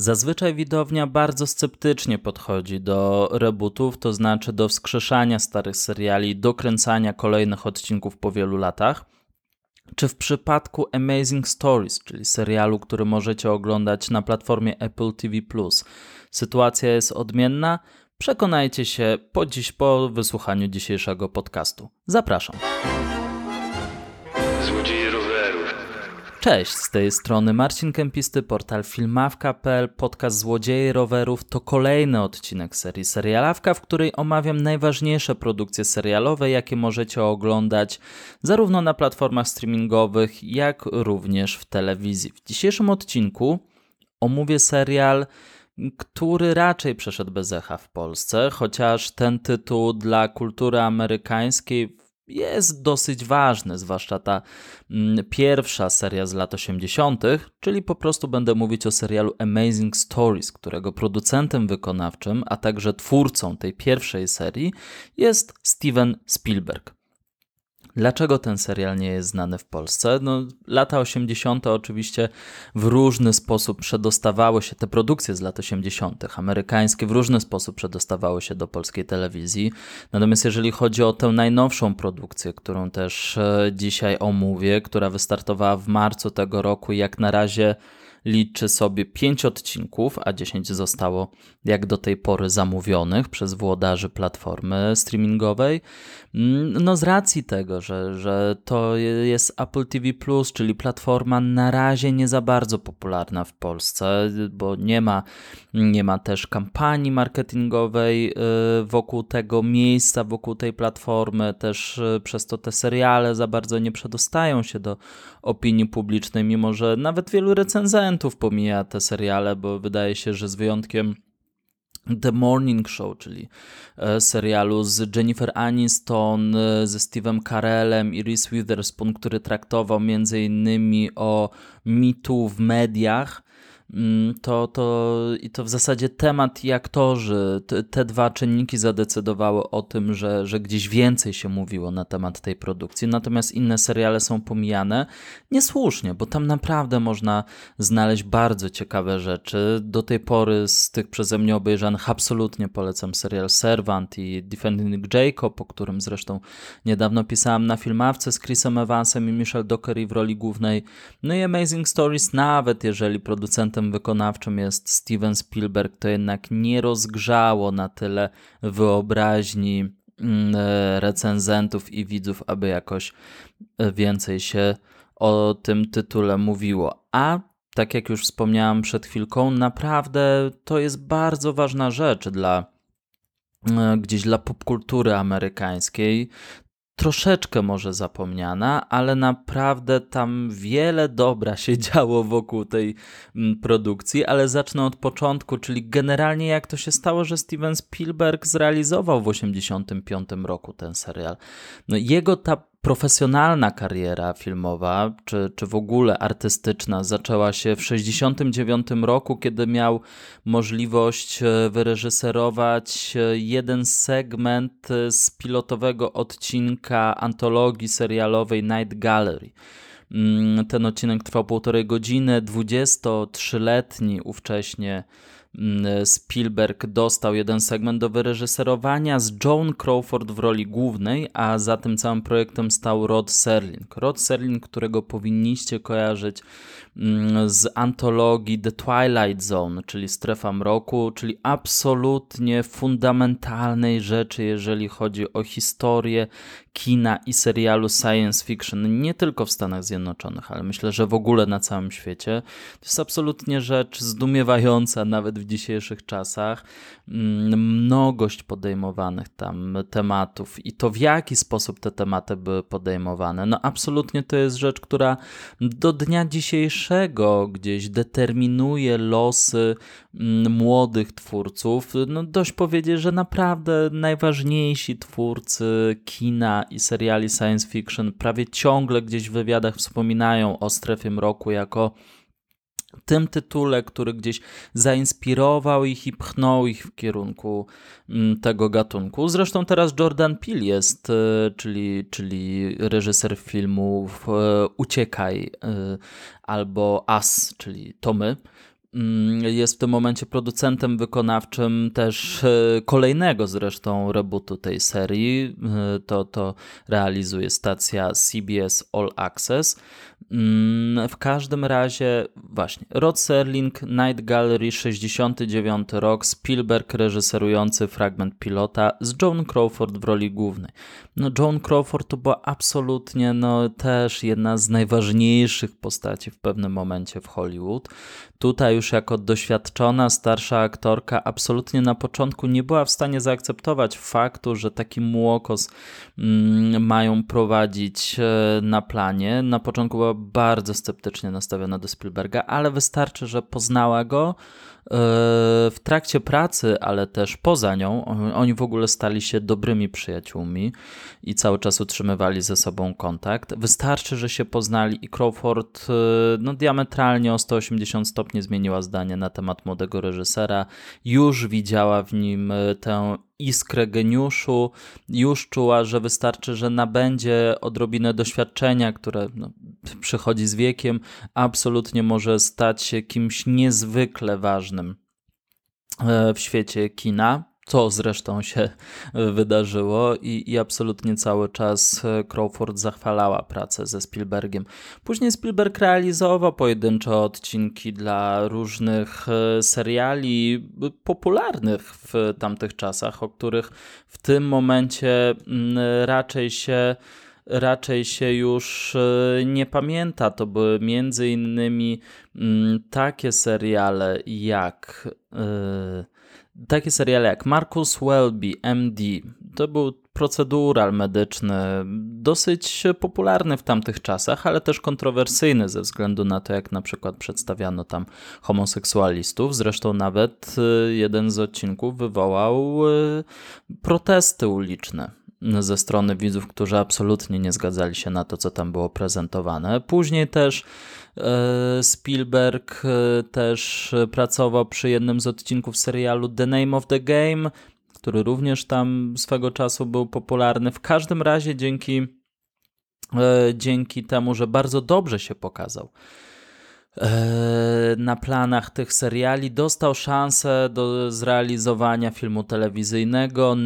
Zazwyczaj widownia bardzo sceptycznie podchodzi do rebootów, to znaczy do wskrzeszania starych seriali, dokręcania kolejnych odcinków po wielu latach. Czy w przypadku Amazing Stories, czyli serialu, który możecie oglądać na platformie Apple TV, sytuacja jest odmienna? Przekonajcie się po dziś po wysłuchaniu dzisiejszego podcastu. Zapraszam. Cześć, z tej strony Marcin Kempisty, portal filmawka.pl, podcast Złodzieje rowerów to kolejny odcinek serii Serialawka, w której omawiam najważniejsze produkcje serialowe, jakie możecie oglądać zarówno na platformach streamingowych, jak również w telewizji. W dzisiejszym odcinku omówię serial który raczej przeszedł bez echa w Polsce, chociaż ten tytuł dla kultury amerykańskiej jest dosyć ważny, zwłaszcza ta mm, pierwsza seria z lat 80., czyli po prostu będę mówić o serialu Amazing Stories, którego producentem wykonawczym, a także twórcą tej pierwszej serii jest Steven Spielberg. Dlaczego ten serial nie jest znany w Polsce? No, lata 80. oczywiście w różny sposób przedostawały się, te produkcje z lat 80. amerykańskie w różny sposób przedostawały się do polskiej telewizji. Natomiast jeżeli chodzi o tę najnowszą produkcję, którą też e, dzisiaj omówię, która wystartowała w marcu tego roku, jak na razie liczy sobie 5 odcinków, a 10 zostało jak do tej pory zamówionych przez włodarzy platformy streamingowej. Mm, no z racji tego, że, że to jest Apple TV+, czyli platforma na razie nie za bardzo popularna w Polsce, bo nie ma, nie ma też kampanii marketingowej y, wokół tego miejsca, wokół tej platformy, też y, przez to te seriale za bardzo nie przedostają się do opinii publicznej, mimo że nawet wielu recenzentów pomija te seriale, bo wydaje się, że z wyjątkiem The Morning Show, czyli e, serialu z Jennifer Aniston, e, ze Steve'em Carellem i Reese Witherspoon, który traktował innymi o mitu w mediach, to, to, i to w zasadzie temat i aktorzy, te, te, dwa czynniki zadecydowały o tym, że, że gdzieś więcej się mówiło na temat tej produkcji, natomiast inne seriale są pomijane niesłusznie, bo tam naprawdę można znaleźć bardzo ciekawe rzeczy. Do tej pory z tych przeze mnie obejrzanych absolutnie polecam serial Servant i Defending Jacob, o którym zresztą niedawno pisałem na filmawce z Chrisem Evansem i Michelle Dockery w roli głównej. No i Amazing Stories, nawet jeżeli producentem wykonawczym jest Steven Spielberg, to jednak nie rozgrzało na tyle wyobraźni mm, recenzentów i widzów, aby jakoś więcej się o tym tytule mówiło. A tak jak już wspomniałam przed chwilką, naprawdę to jest bardzo ważna rzecz dla e, gdzieś dla popkultury amerykańskiej troszeczkę może zapomniana, ale naprawdę tam wiele dobra się działo wokół tej mm, produkcji, ale zacznę od początku, czyli generalnie jak to się stało, że Steven Spielberg zrealizował w 1985 roku ten serial. No, jego ta profesjonalna kariera filmowa, czy, czy w ogóle artystyczna, zaczęła się w 1969 roku, kiedy miał możliwość e, wyreżyserować e, jeden segment e, z pilotowego odcinka antologii serialowej Night Gallery. Mm, ten odcinek trwał półtorej godziny. 23-letni ówcześnie Spielberg dostał jeden segment do wyreżyserowania z Joan Crawford w roli głównej, a za tym całym projektem stał Rod Serling. Rod Serling, którego powinniście kojarzyć mm, z antologii The Twilight Zone, czyli Strefa Mroku, czyli absolutnie fundamentalnej rzeczy, jeżeli chodzi o historię kina i serialu science fiction, nie tylko w Stanach Zjednoczonych, ale myślę, że w ogóle na całym świecie. To jest absolutnie rzecz zdumiewająca nawet w dzisiejszych czasach. Mm, mnogość podejmowanych tam tematów i to w jaki sposób te tematy były podejmowane. No absolutnie to jest rzecz, która do dnia dzisiejszego gdzieś determinuje losy mm, młodych twórców. No dość powiedzieć, że naprawdę najważniejsi twórcy kina i seriali science fiction prawie ciągle gdzieś w wywiadach wspominają o strefie mroku jako tym tytule, który gdzieś zainspirował ich i pchnął ich w kierunku mm, tego gatunku. Zresztą teraz Jordan Peele jest, e, czyli, czyli reżyser filmów e, Uciekaj e, albo As, czyli Tomy. Mm, jest w tym momencie producentem wykonawczym też e, kolejnego zresztą rebootu tej serii. E, to, to realizuje stacja CBS All Access. Mm, w każdym razie, właśnie, Rod Serling, Night Gallery, 69 rok, Spielberg reżyserujący fragment pilota z Joan Crawford w roli głównej. No, Joan Crawford to była absolutnie no, też jedna z najważniejszych postaci w pewnym momencie w Hollywood. Tutaj już jako doświadczona, starsza aktorka absolutnie na początku nie była w stanie zaakceptować faktu, że taki młokos mm, mają prowadzić e, na planie. Na początku była bardzo sceptycznie nastawiona do Spielberga, ale wystarczy, że poznała go w trakcie pracy, ale też poza nią. Oni w ogóle stali się dobrymi przyjaciółmi i cały czas utrzymywali ze sobą kontakt. Wystarczy, że się poznali i Crawford e, no, diametralnie o 180 stopni zmieniła zdanie na temat młodego reżysera. Już widziała w nim e, tę iskrę geniuszu, już czuła, że wystarczy, że nabędzie odrobinę doświadczenia, które no, przychodzi z wiekiem, absolutnie może stać się kimś niezwykle ważnym e, w świecie kina co zresztą się wydarzyło i, i absolutnie cały czas Crawford zachwalała pracę ze Spielbergiem. Później Spielberg realizował pojedyncze odcinki dla różnych e, seriali popularnych w tamtych czasach, o których w tym momencie mm, raczej się raczej się już e, nie pamięta. To były między innymi mm, takie seriale jak. Yy, takie seriale jak Marcus Welby, MD, to był procedural medyczny, dosyć popularny w tamtych czasach, ale też kontrowersyjny ze względu na to, jak na przykład przedstawiano tam homoseksualistów. Zresztą nawet y, jeden z odcinków wywołał protesty uliczne ze strony widzów, którzy absolutnie nie zgadzali się na to, co tam było prezentowane. Później też e, Spielberg e, też pracował przy jednym z odcinków serialu The Name of the Game, który również tam swego czasu był popularny. W każdym razie dzięki, e, dzięki temu, że bardzo dobrze się pokazał na planach tych seriali. Dostał szansę do zrealizowania filmu telewizyjnego.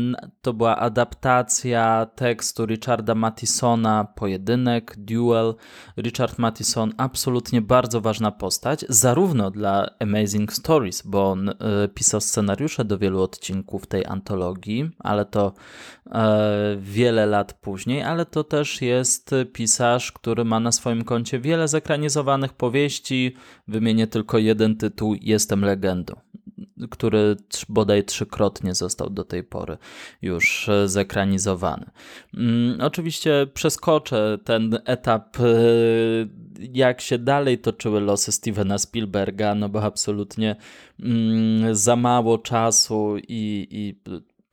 To była adaptacja tekstu Richarda Mattisona, pojedynek, duel. Richard Mattison, absolutnie bardzo ważna postać, zarówno dla Amazing Stories, bo on e, pisał scenariusze do wielu odcinków tej antologii, ale to e, wiele lat później, ale to też jest pisarz, który ma na swoim koncie wiele zekranizowanych powieści wymienię tylko jeden tytuł Jestem legendą, który bodaj trzykrotnie został do tej pory już e, zekranizowany. Mm, oczywiście przeskoczę ten etap, e, jak się dalej toczyły losy Stevena Spielberga, no bo absolutnie mm, za mało czasu i, i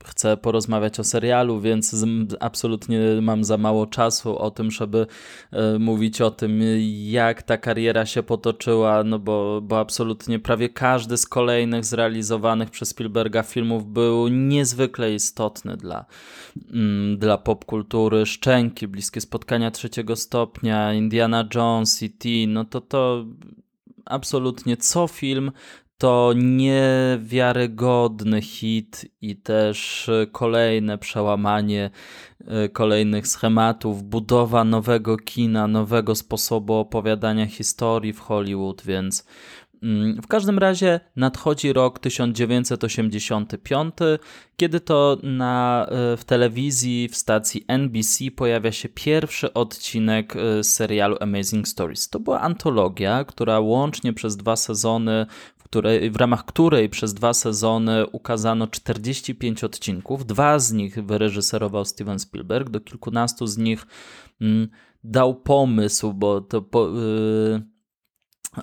chcę porozmawiać o serialu, więc absolutnie mam za mało czasu o tym, żeby e, mówić o tym, jak ta kariera się potoczyła, no bo, bo absolutnie prawie każdy z kolejnych zrealizowanych przez Spielberga filmów był niezwykle istotny dla, mm, dla popkultury. Szczęki, Bliskie Spotkania Trzeciego Stopnia, Indiana Jones, E.T., no to to absolutnie co film to niewiarygodny hit i też kolejne przełamanie e, kolejnych schematów, budowa nowego kina, nowego sposobu opowiadania historii w Hollywood, więc mm, w każdym razie nadchodzi rok 1985, kiedy to na, e, w telewizji w stacji NBC pojawia się pierwszy odcinek e, serialu Amazing Stories. To była antologia, która łącznie przez dwa sezony której, w ramach której przez dwa sezony ukazano 45 odcinków. Dwa z nich wyreżyserował Steven Spielberg, do kilkunastu z nich mm, dał pomysł, bo to po, yy,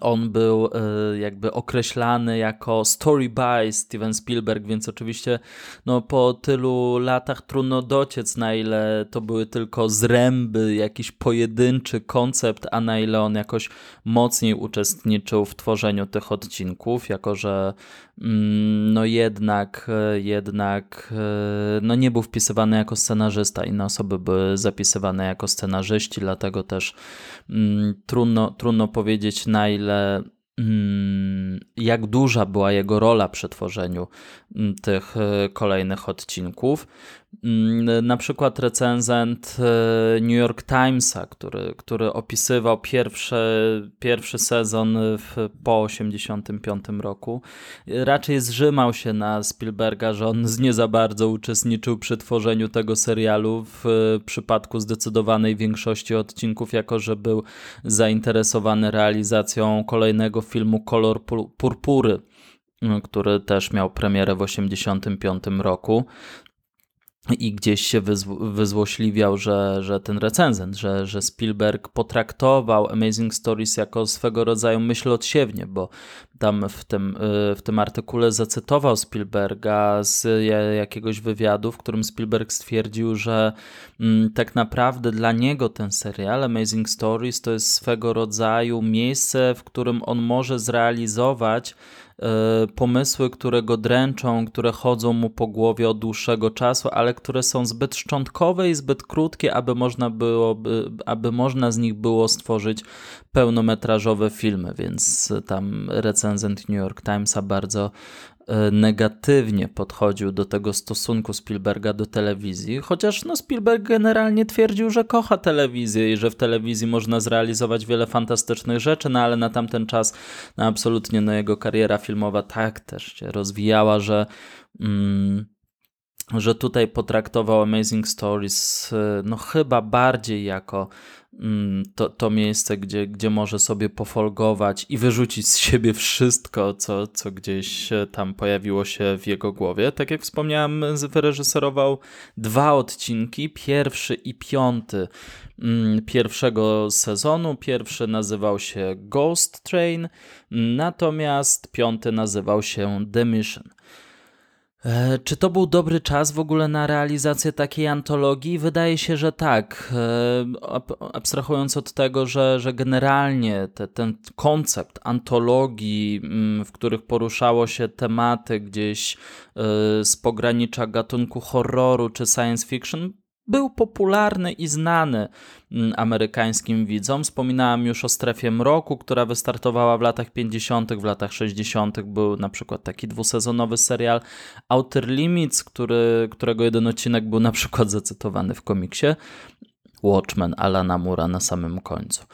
on był e, jakby określany jako story by Steven Spielberg, więc oczywiście no, po tylu latach trudno dociec, na ile to były tylko zręby, jakiś pojedynczy koncept, a na ile on jakoś mocniej uczestniczył w tworzeniu tych odcinków, jako że mm, no jednak, jednak e, no nie był wpisywany jako scenarzysta, inne osoby były zapisywane jako scenarzyści, dlatego też mm, trudno, trudno powiedzieć na ile mm, jak duża była jego rola przy tworzeniu mm, tych e, kolejnych odcinków. Mm, na przykład recenzent e, New York Timesa, który, który opisywał pierwszy, pierwszy sezon w, po 1985 roku, raczej zrzymał się na Spielberga, że on nie za bardzo uczestniczył przy tworzeniu tego serialu w przypadku zdecydowanej większości odcinków, jako że był zainteresowany realizacją kolejnego filmu Kolor Purpury który też miał premierę w 1985 roku i gdzieś się wyzłośliwiał, że, że ten recenzent, że, że Spielberg potraktował Amazing Stories jako swego rodzaju myśl odsiewnie, bo tam w tym, y, w tym artykule zacytował Spielberga z jakiegoś wywiadu, w którym Spielberg stwierdził, że mm, tak naprawdę dla niego ten serial Amazing Stories to jest swego rodzaju miejsce, w którym on może zrealizować pomysły, które go dręczą, które chodzą mu po głowie od dłuższego czasu, ale które są zbyt szczątkowe i zbyt krótkie, aby można, było, aby można z nich było stworzyć pełnometrażowe filmy, więc tam recenzent New York Timesa bardzo negatywnie podchodził do tego stosunku Spielberga do telewizji, chociaż no Spielberg generalnie twierdził, że kocha telewizję i że w telewizji można zrealizować wiele fantastycznych rzeczy, no ale na tamten czas no absolutnie no, jego kariera filmowa tak też się rozwijała, że mm, że tutaj potraktował Amazing Stories e, no chyba bardziej jako to, to miejsce, gdzie, gdzie może sobie pofolgować i wyrzucić z siebie wszystko, co, co gdzieś tam pojawiło się w jego głowie. Tak jak wspomniałem, wyreżyserował dwa odcinki, pierwszy i piąty mm, pierwszego sezonu. Pierwszy nazywał się Ghost Train, natomiast piąty nazywał się The Mission. E, czy to był dobry czas w ogóle na realizację takiej antologii? Wydaje się, że tak. E, abstrahując od tego, że, że generalnie te, ten koncept antologii, mm, w których poruszało się tematy gdzieś e, z pogranicza gatunku horroru czy science fiction, był popularny i znany mm, amerykańskim widzom. Wspominałem już o Strefie Mroku, która wystartowała w latach 50., w latach 60. Był na przykład taki dwusezonowy serial Outer Limits, który, którego jeden odcinek był na przykład zacytowany w komiksie. Watchmen Alana Mura na samym końcu.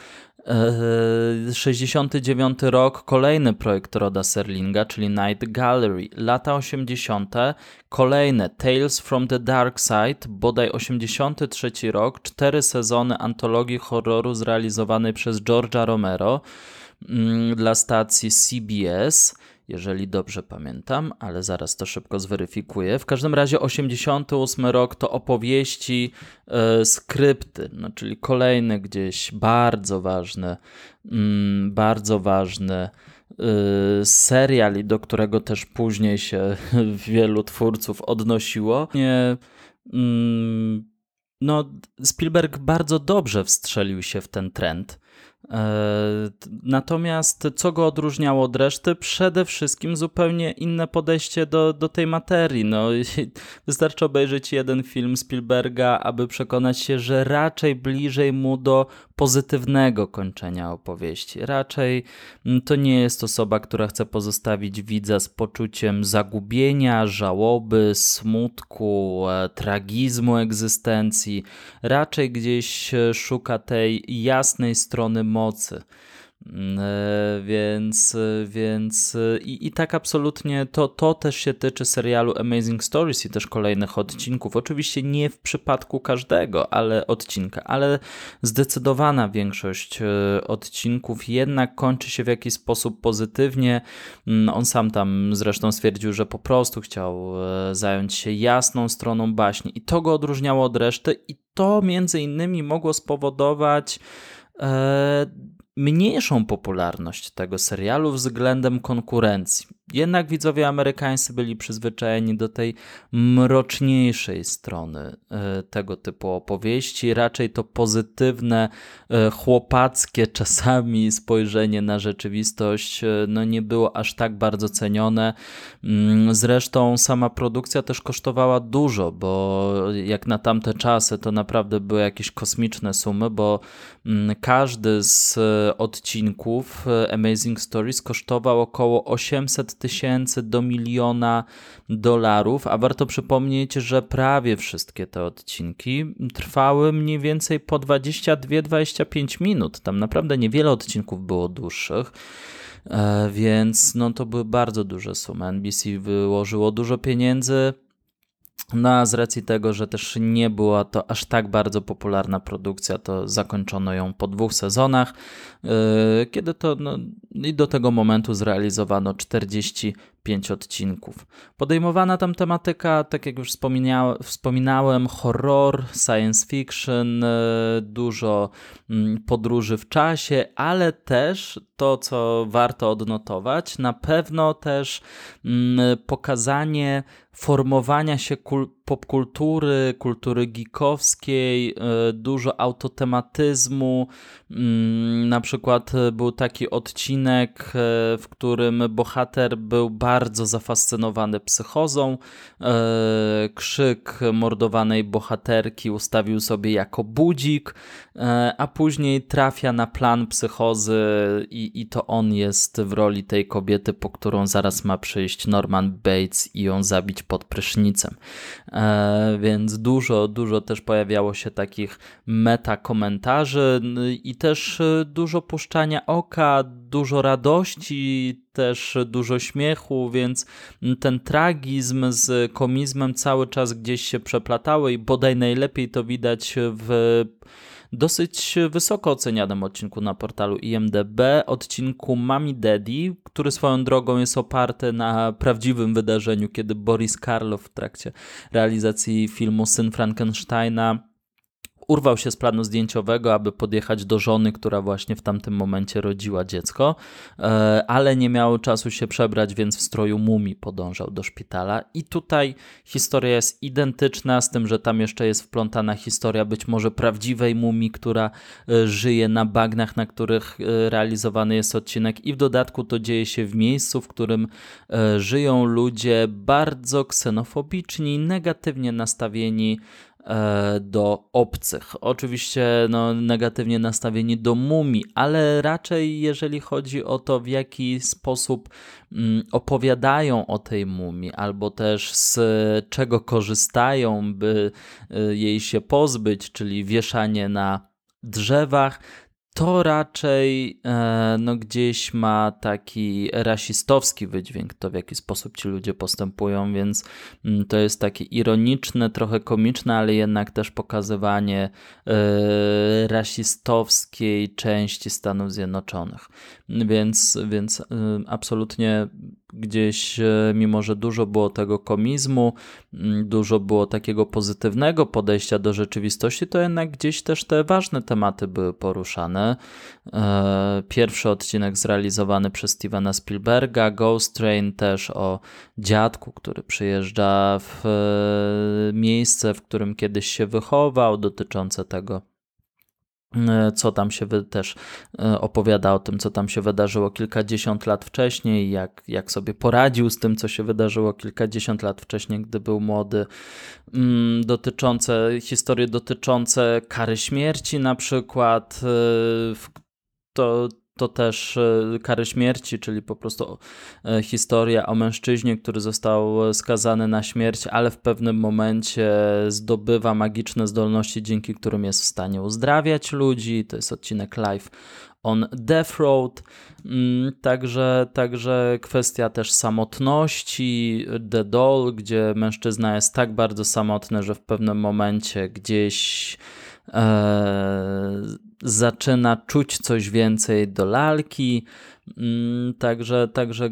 69 e, rok, kolejny projekt Roda Serlinga, czyli Night Gallery. Lata 80. kolejne Tales from the Dark Side, bodaj 83 rok, cztery sezony antologii horroru zrealizowanej przez George'a Romero mm, dla stacji CBS jeżeli dobrze pamiętam, ale zaraz to szybko zweryfikuję. W każdym razie 88 rok to opowieści, e, skrypty, no, czyli kolejny gdzieś bardzo ważny, mm, bardzo ważny e, serial do którego też później się wielu twórców odnosiło. Nie, mm, no, Spielberg bardzo dobrze wstrzelił się w ten trend. E, natomiast co go odróżniało od reszty? Przede wszystkim zupełnie inne podejście do, do tej materii. No, wystarczy obejrzeć jeden film Spielberga, aby przekonać się, że raczej bliżej mu do pozytywnego kończenia opowieści. Raczej mm, to nie jest osoba, która chce pozostawić widza z poczuciem zagubienia, żałoby, smutku, e, tragizmu egzystencji. Raczej gdzieś e, szuka tej jasnej strony mocy. Mm, e, więc, e, więc e, i, i tak absolutnie to, to też się tyczy serialu Amazing Stories i też kolejnych odcinków. Oczywiście nie w przypadku każdego, ale odcinka, ale zdecydowana większość odcinków jednak kończy się w jakiś sposób pozytywnie. Mm, on sam tam zresztą stwierdził, że po prostu chciał zająć się jasną stroną baśni i to go odróżniało od reszty i to między innymi mogło spowodować mniejszą popularność tego serialu względem konkurencji. Jednak widzowie amerykańscy byli przyzwyczajeni do tej mroczniejszej strony e, tego typu opowieści. Raczej to pozytywne, e, chłopackie czasami spojrzenie na rzeczywistość e, no nie było aż tak bardzo cenione. Mm, zresztą sama produkcja też kosztowała dużo, bo jak na tamte czasy to naprawdę były jakieś kosmiczne sumy, bo mm, każdy z odcinków Amazing Stories kosztował około 800 tysięcy do miliona dolarów, a warto przypomnieć, że prawie wszystkie te odcinki trwały mniej więcej po 22-25 minut. Tam naprawdę niewiele odcinków było dłuższych. E, więc no, to były bardzo duże sumy. NBC wyłożyło dużo pieniędzy, no a z racji tego, że też nie była to aż tak bardzo popularna produkcja, to zakończono ją po dwóch sezonach, yy, kiedy to no, i do tego momentu zrealizowano 40 pięć odcinków. Podejmowana tam tematyka, tak jak już wspominałem, horror, science fiction, e, dużo mm, podróży w czasie, ale też to, co warto odnotować, na pewno też mm, pokazanie formowania się popkultury, kultury geekowskiej, e, dużo autotematyzmu. Mm, na przykład był taki odcinek, e, w którym bohater był bardzo zafascynowany psychozą. E, krzyk mordowanej bohaterki ustawił sobie jako budzik, e, a później trafia na plan psychozy i, i to on jest w roli tej kobiety, po którą zaraz ma przyjść Norman Bates i ją zabić pod prysznicem. E, więc dużo, dużo też pojawiało się takich meta komentarzy i też dużo puszczania oka, dużo radości, też dużo śmiechu, więc ten tragizm z komizmem cały czas gdzieś się przeplatały i bodaj najlepiej to widać w dosyć wysoko ocenianym odcinku na portalu IMDB, odcinku Mami Daddy, który swoją drogą jest oparty na prawdziwym wydarzeniu, kiedy Boris Karloff w trakcie realizacji filmu Syn Frankensteina urwał się z planu zdjęciowego, aby podjechać do żony, która właśnie w tamtym momencie rodziła dziecko, e, ale nie miał czasu się przebrać, więc w stroju mumii podążał do szpitala. I tutaj historia jest identyczna, z tym, że tam jeszcze jest wplątana historia być może prawdziwej mumii, która e, żyje na bagnach, na których e, realizowany jest odcinek, i w dodatku to dzieje się w miejscu, w którym żyją ludzie bardzo ksenofobiczni, negatywnie nastawieni do obcych. Oczywiście no, negatywnie nastawieni do mumii, ale raczej jeżeli chodzi o to, w jaki sposób mm, opowiadają o tej mumii, albo też z czego korzystają, by e, jej się pozbyć, czyli wieszanie na drzewach, to raczej e, no, gdzieś ma taki rasistowski wydźwięk, to w jaki sposób ci ludzie postępują, więc mm, to jest takie ironiczne, trochę komiczne, ale jednak też pokazywanie e, rasistowskiej części Stanów Zjednoczonych. Więc, więc e, absolutnie gdzieś, e, mimo że dużo było tego komizmu, mm, dużo było takiego pozytywnego podejścia do rzeczywistości, to jednak gdzieś też te ważne tematy były poruszane. E, pierwszy odcinek zrealizowany przez Stevena Spielberga, Ghost Train też o dziadku, który przyjeżdża w e, miejsce, w którym kiedyś się wychował, dotyczące tego, co tam się też e, opowiada o tym, co tam się wydarzyło kilkadziesiąt lat wcześniej, jak, jak sobie poradził z tym, co się wydarzyło kilkadziesiąt lat wcześniej, gdy był młody, mm, dotyczące, historie dotyczące kary śmierci na przykład, e, to to też e, kary śmierci, czyli po prostu e, historia o mężczyźnie, który został skazany na śmierć, ale w pewnym momencie zdobywa magiczne zdolności, dzięki którym jest w stanie uzdrawiać ludzi. To jest odcinek live on Death Road. Mm, także, także kwestia też samotności, The Doll, gdzie mężczyzna jest tak bardzo samotny, że w pewnym momencie gdzieś e, zaczyna czuć coś więcej do lalki. Mm, także, także,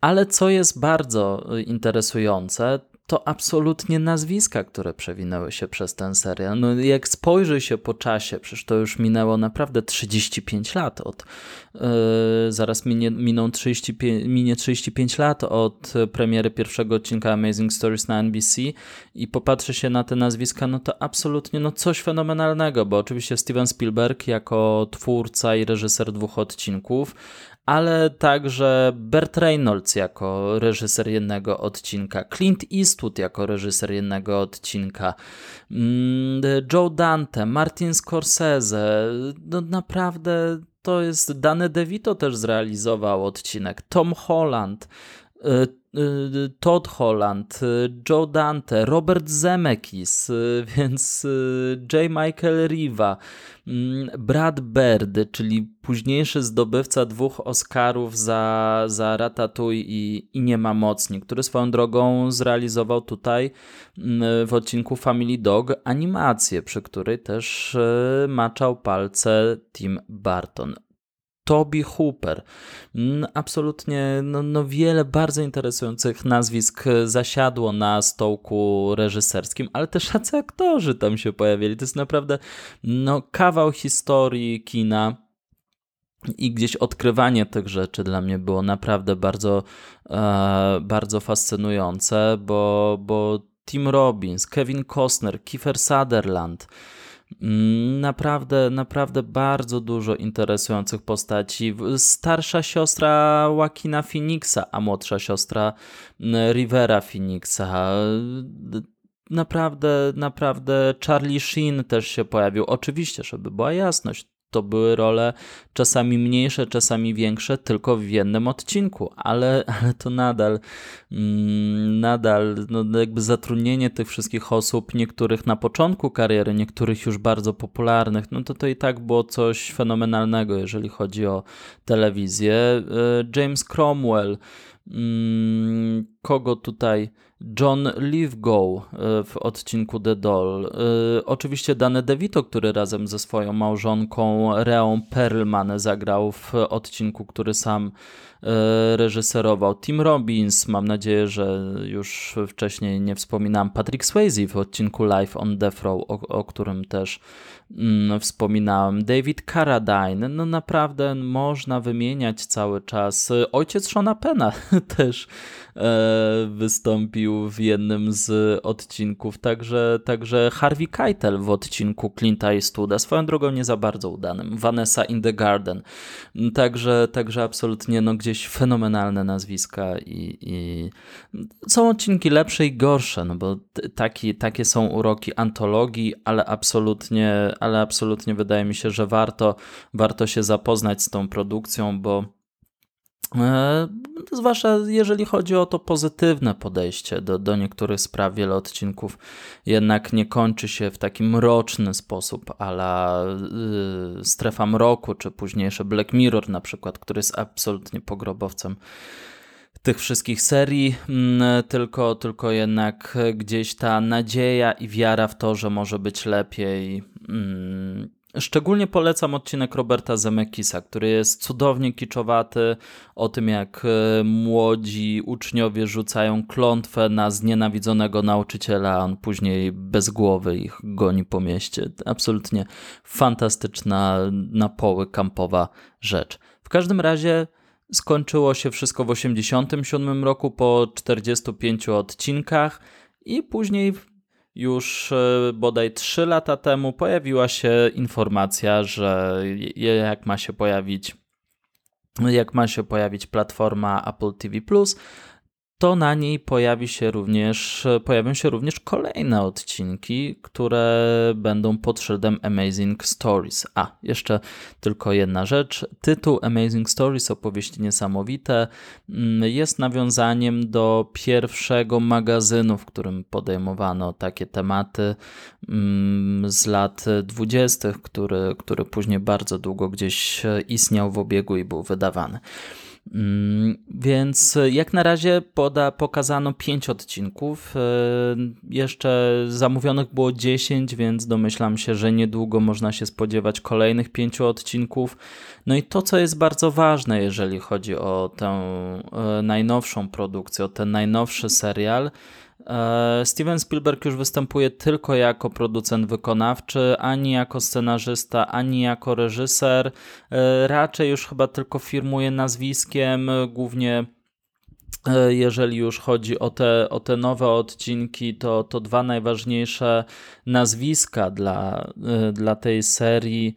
ale co jest bardzo interesujące, to absolutnie nazwiska, które przewinęły się przez ten serial. No, jak spojrzy się po czasie, przecież to już minęło naprawdę 35 lat od. Yy, zaraz minie, miną 35, minie 35 lat od premiery pierwszego odcinka Amazing Stories na NBC i popatrzy się na te nazwiska, no to absolutnie no coś fenomenalnego, bo oczywiście Steven Spielberg jako twórca i reżyser dwóch odcinków, ale także Bert Reynolds jako reżyser jednego odcinka, Clint Eastwood jako reżyser jednego odcinka, mm, Joe Dante, Martin Scorsese, no naprawdę to jest Dane DeVito też zrealizował odcinek, Tom Holland, Todd Holland, y, Joe Dante, Robert Zemeckis, y, więc J. Michael Riva, mm, Brad Bird, czyli późniejszy zdobywca dwóch Oscarów za, za Ratatouille i, i Nie ma mocni, który swoją drogą zrealizował tutaj mm, w odcinku Family Dog animację, przy której też maczał palce Tim Burton. Toby Hooper. Mm, absolutnie no, no wiele bardzo interesujących nazwisk zasiadło na stołku reżyserskim, ale też jacy aktorzy tam się pojawili. To jest naprawdę no, kawał historii kina. I gdzieś odkrywanie tych rzeczy dla mnie było naprawdę bardzo, e, bardzo fascynujące, bo, bo Tim Robbins, Kevin Costner, Kiefer Sutherland, naprawdę, naprawdę bardzo dużo interesujących postaci. Starsza siostra Joaquina Phoenixa, a młodsza siostra mm, Rivera Phoenixa. Naprawdę, naprawdę Charlie Sheen też się pojawił. Oczywiście, żeby była jasność, to były role czasami mniejsze, czasami większe, tylko w jednym odcinku, ale, ale to nadal, mm, nadal no jakby zatrudnienie tych wszystkich osób, niektórych na początku kariery, niektórych już bardzo popularnych, no to to i tak było coś fenomenalnego, jeżeli chodzi o telewizję. E, James Cromwell, kogo tutaj John Lithgow e, w odcinku The Doll. E, oczywiście Dane DeVito, który razem ze swoją małżonką Reą Perlman zagrał w odcinku, który sam reżyserował. Tim Robbins, mam nadzieję, że już wcześniej nie wspominałem. Patrick Swayze w odcinku Live on Death Row, o, o którym też mm, wspominałem. David Carradine, no naprawdę można wymieniać cały czas. Ojciec Shona Pena też E, wystąpił w jednym z odcinków. Także, także Harvey Keitel w odcinku Clint Eastwooda, swoją drogą nie za bardzo udanym. Vanessa in the Garden. Także, także absolutnie no, gdzieś fenomenalne nazwiska i, i są odcinki lepsze i gorsze, no bo taki, takie są uroki antologii, ale absolutnie, ale absolutnie wydaje mi się, że warto, warto się zapoznać z tą produkcją, bo E, zwłaszcza jeżeli chodzi o to pozytywne podejście do, do niektórych spraw, wiele odcinków jednak nie kończy się w taki mroczny sposób, ala y, strefa mroku, czy późniejsze Black Mirror na przykład, który jest absolutnie pogrobowcem tych wszystkich serii, mm, tylko, tylko jednak gdzieś ta nadzieja i wiara w to, że może być lepiej. Szczególnie polecam odcinek Roberta Zemeckisa, który jest cudownie kiczowaty o tym, jak e, młodzi uczniowie rzucają klątwę na znienawidzonego nauczyciela, a on później bez głowy ich goni po mieście. Absolutnie fantastyczna, na poły kampowa rzecz. W każdym razie skończyło się wszystko w 1987 roku po 45 odcinkach i później już e, bodaj 3 lata temu pojawiła się informacja, że jak ma się pojawić jak ma się pojawić platforma Apple TV to na niej pojawi się również, pojawią się również kolejne odcinki, które będą pod szyldem Amazing Stories. A, jeszcze tylko jedna rzecz. Tytuł Amazing Stories, opowieści niesamowite, mm, jest nawiązaniem do pierwszego magazynu, w którym podejmowano takie tematy mm, z lat dwudziestych, który, który później bardzo długo gdzieś istniał w obiegu i był wydawany. Mm, więc jak na razie poda, pokazano 5 odcinków. E, jeszcze zamówionych było 10, więc domyślam się, że niedługo można się spodziewać kolejnych 5 odcinków. No i to, co jest bardzo ważne, jeżeli chodzi o tę e, najnowszą produkcję, o ten najnowszy serial, E, Steven Spielberg już występuje tylko jako producent wykonawczy, ani jako scenarzysta, ani jako reżyser. E, raczej już chyba tylko firmuje nazwiskiem, głównie e, jeżeli już chodzi o te, o te nowe odcinki, to, to dwa najważniejsze nazwiska dla, dla tej serii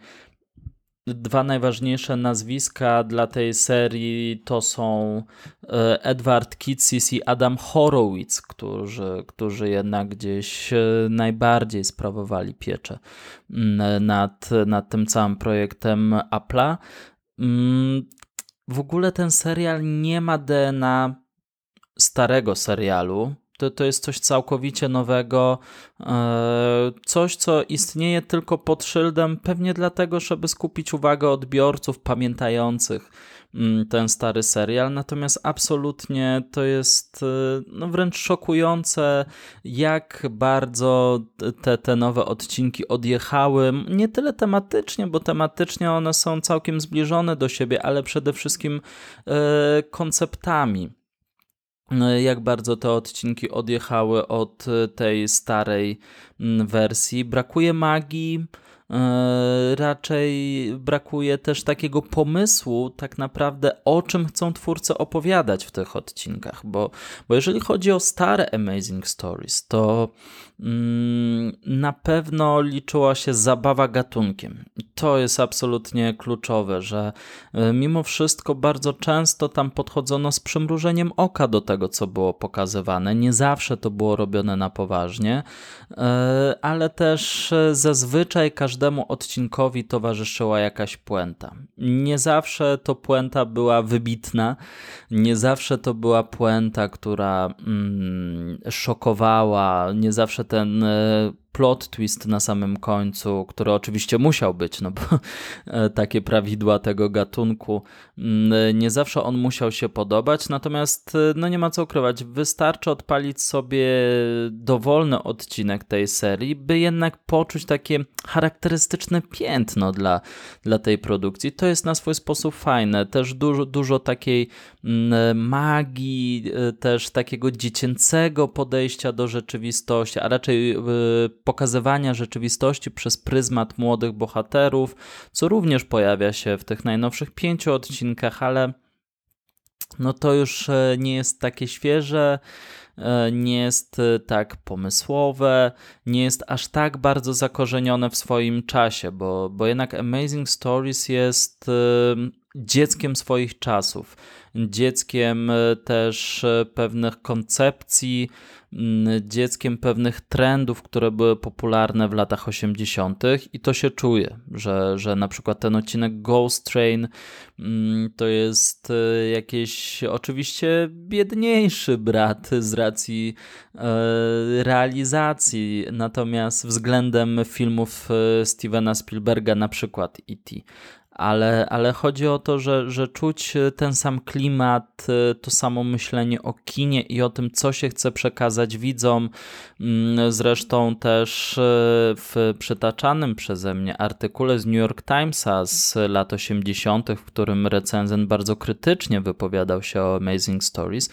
dwa najważniejsze nazwiska dla tej serii to są e, Edward Kitsis i Adam Horowitz, którzy, którzy jednak gdzieś e, najbardziej sprawowali pieczę mm, nad, nad tym całym projektem Apple'a. Mm, w ogóle ten serial nie ma DNA starego serialu to, to jest coś całkowicie nowego, e, coś, co istnieje tylko pod szyldem, pewnie dlatego, żeby skupić uwagę odbiorców pamiętających mm, ten stary serial. Natomiast absolutnie to jest e, no, wręcz szokujące, jak bardzo te, te nowe odcinki odjechały. Nie tyle tematycznie, bo tematycznie one są całkiem zbliżone do siebie, ale przede wszystkim e, konceptami jak bardzo te odcinki odjechały od tej starej mm, wersji. Brakuje magii, E, raczej brakuje też takiego pomysłu, tak naprawdę, o czym chcą twórcy opowiadać w tych odcinkach. Bo, bo jeżeli chodzi o stare Amazing Stories, to na pewno liczyła się zabawa gatunkiem. To jest absolutnie kluczowe, że e, mimo wszystko bardzo często tam podchodzono z przymrużeniem oka do tego, co było pokazywane. Nie zawsze to było robione na poważnie, e, ale też zazwyczaj każdy każdemu odcinkowi towarzyszyła jakaś puenta. Nie zawsze to puenta była wybitna, nie zawsze to była puenta, która mm, szokowała, nie zawsze ten e, plot twist na samym końcu, który oczywiście musiał być, no bo e, takie prawidła tego gatunku, mm, nie zawsze on musiał się podobać, natomiast e, no nie ma co ukrywać, wystarczy odpalić sobie dowolny odcinek tej serii, by jednak poczuć takie charakterystyczne piętno dla, dla tej produkcji. To jest na swój sposób fajne, też dużo, dużo takiej mm, magii, e, też takiego dziecięcego podejścia do rzeczywistości, a raczej pokazywania rzeczywistości przez pryzmat młodych bohaterów, co również pojawia się w tych najnowszych pięciu odcinkach, ale no to już e, nie jest takie świeże, e, nie jest e, tak pomysłowe, nie jest aż tak bardzo zakorzenione w swoim czasie, bo, bo jednak Amazing Stories jest dzieckiem swoich czasów, dzieckiem też pewnych koncepcji, dzieckiem pewnych trendów, które były popularne w latach 80. i to się czuje, że, że na przykład ten odcinek Ghost Train mm, to jest e, jakiś oczywiście biedniejszy brat z racji e, realizacji, natomiast względem filmów e, Stevena Spielberga, na przykład E.T ale, ale chodzi o to, że, że czuć ten sam klimat, to samo myślenie o kinie i o tym, co się chce przekazać widzom. Mm, zresztą też e, w przytaczanym przeze mnie artykule z New York Timesa z lat 80., w którym recenzent bardzo krytycznie wypowiadał się o Amazing Stories,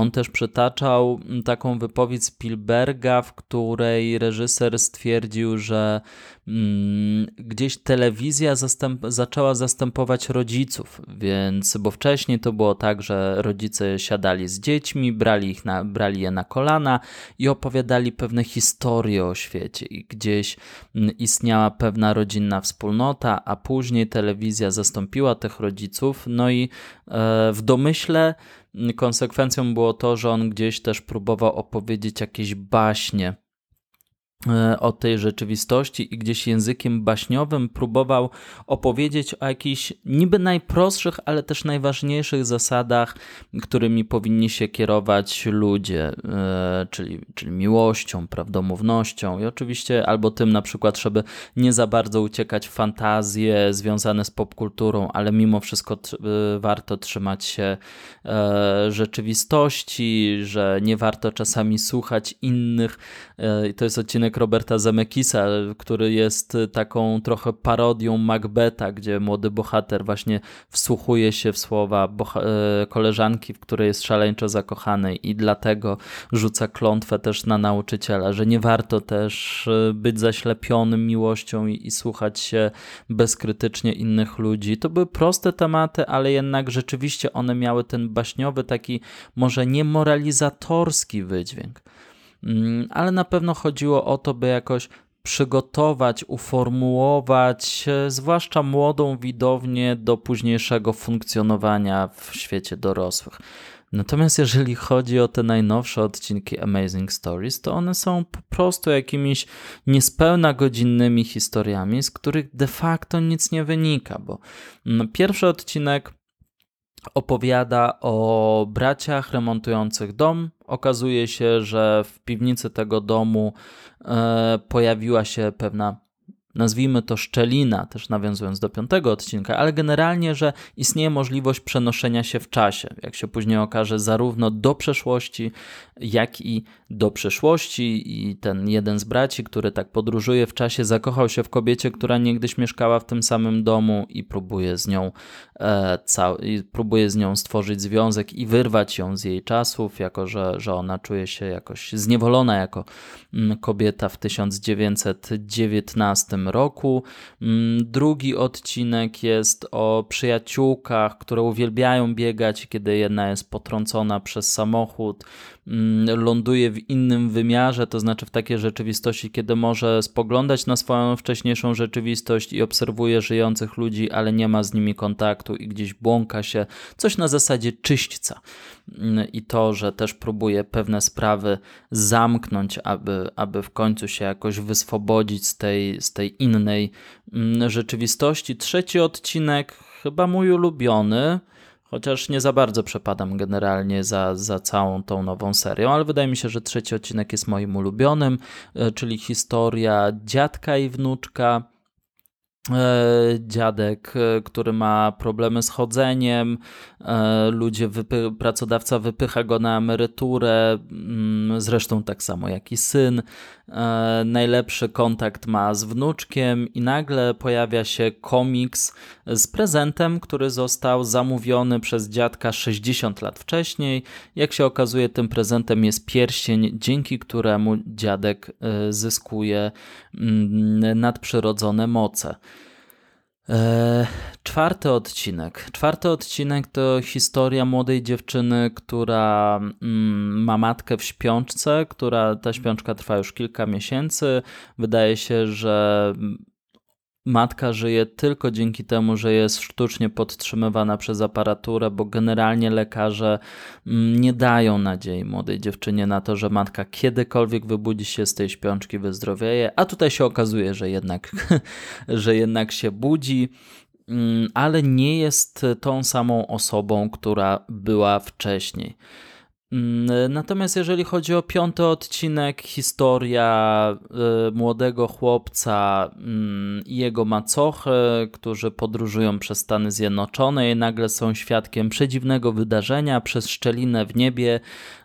on też przytaczał mm, taką wypowiedź Spielberga, w której reżyser stwierdził, że mm, gdzieś telewizja zastęp zaczęła zastępować rodziców, więc bo wcześniej to było tak, że rodzice siadali z dziećmi, brali, ich na, brali je na kolana i opowiadali pewne historie o świecie. I gdzieś mm, istniała pewna rodzinna wspólnota, a później telewizja zastąpiła tych rodziców, no i e, w domyśle konsekwencją było to, że on gdzieś też próbował opowiedzieć jakieś baśnie o tej rzeczywistości i gdzieś językiem baśniowym próbował opowiedzieć o jakichś niby najprostszych, ale też najważniejszych zasadach, którymi powinni się kierować ludzie, e, czyli, czyli miłością, prawdomównością i oczywiście albo tym na przykład, żeby nie za bardzo uciekać w fantazje związane z popkulturą, ale mimo wszystko e, warto trzymać się rzeczywistości, że nie warto czasami słuchać innych. I to jest odcinek Roberta Zemekisa, który jest taką trochę parodią Macbeta, gdzie młody bohater właśnie wsłuchuje się w słowa e, koleżanki, w której jest szaleńczo zakochanej i dlatego rzuca klątwę też na nauczyciela, że nie warto też e, być zaślepionym miłością i, i słuchać się bezkrytycznie innych ludzi. To były proste tematy, ale jednak rzeczywiście one miały ten baśniowy, taki może nie moralizatorski wydźwięk. Mm, ale na pewno chodziło o to, by jakoś przygotować, uformułować, e, zwłaszcza młodą widownię do późniejszego funkcjonowania w świecie dorosłych. Natomiast jeżeli chodzi o te najnowsze odcinki Amazing Stories, to one są po prostu jakimiś niespełna godzinnymi historiami, z których de facto nic nie wynika, bo mm, pierwszy odcinek opowiada o braciach remontujących dom. Okazuje się, że w piwnicy tego domu e, pojawiła się pewna nazwijmy to szczelina, też nawiązując do piątego odcinka, ale generalnie, że istnieje możliwość przenoszenia się w czasie, jak się później okaże, zarówno do przeszłości, jak i do przyszłości. I ten jeden z braci, który tak podróżuje w czasie, zakochał się w kobiecie, która niegdyś mieszkała w tym samym domu i próbuje z nią, e, i próbuje z nią stworzyć związek i wyrwać ją z jej czasów, jako że, że ona czuje się jakoś zniewolona jako mm, kobieta w 1919 roku. Mm, drugi odcinek jest o przyjaciółkach, które uwielbiają biegać, kiedy jedna jest potrącona przez samochód, mm, ląduje w innym wymiarze, to znaczy w takiej rzeczywistości, kiedy może spoglądać na swoją wcześniejszą rzeczywistość i obserwuje żyjących ludzi, ale nie ma z nimi kontaktu i gdzieś błąka się, coś na zasadzie czyśćca. Mm, I to, że też próbuje pewne sprawy zamknąć, aby, aby w końcu się jakoś wyswobodzić z tej, z tej innej mm, rzeczywistości. Trzeci odcinek, chyba mój ulubiony, chociaż nie za bardzo przepadam generalnie za, za całą tą nową serią, ale wydaje mi się, że trzeci odcinek jest moim ulubionym, e, czyli historia dziadka i wnuczka dziadek, e, który ma problemy z chodzeniem, e, ludzie, wypy pracodawca wypycha go na emeryturę, mm, zresztą tak samo jak i syn. Najlepszy kontakt ma z wnuczkiem i nagle pojawia się komiks z prezentem, który został zamówiony przez dziadka 60 lat wcześniej. Jak się okazuje, tym prezentem jest pierścień, dzięki któremu dziadek zyskuje mm, nadprzyrodzone moce. Czwarty odcinek. Czwarty odcinek to historia młodej dziewczyny, która mm, ma matkę w śpiączce, która ta śpiączka trwa już kilka miesięcy. Wydaje się, że matka żyje tylko dzięki temu, że jest sztucznie podtrzymywana przez aparaturę, bo generalnie lekarze mm, nie dają nadziei młodej dziewczynie na to, że matka kiedykolwiek wybudzi się z tej śpiączki, wyzdrowieje, a tutaj się okazuje, że jednak, że jednak się budzi mm, ale nie jest tą samą osobą, która była wcześniej. Mm, natomiast jeżeli chodzi o piąty odcinek, historia y, młodego chłopca mm, i jego macochy, którzy podróżują przez Stany Zjednoczone i nagle są świadkiem przedziwnego wydarzenia przez szczelinę w niebie.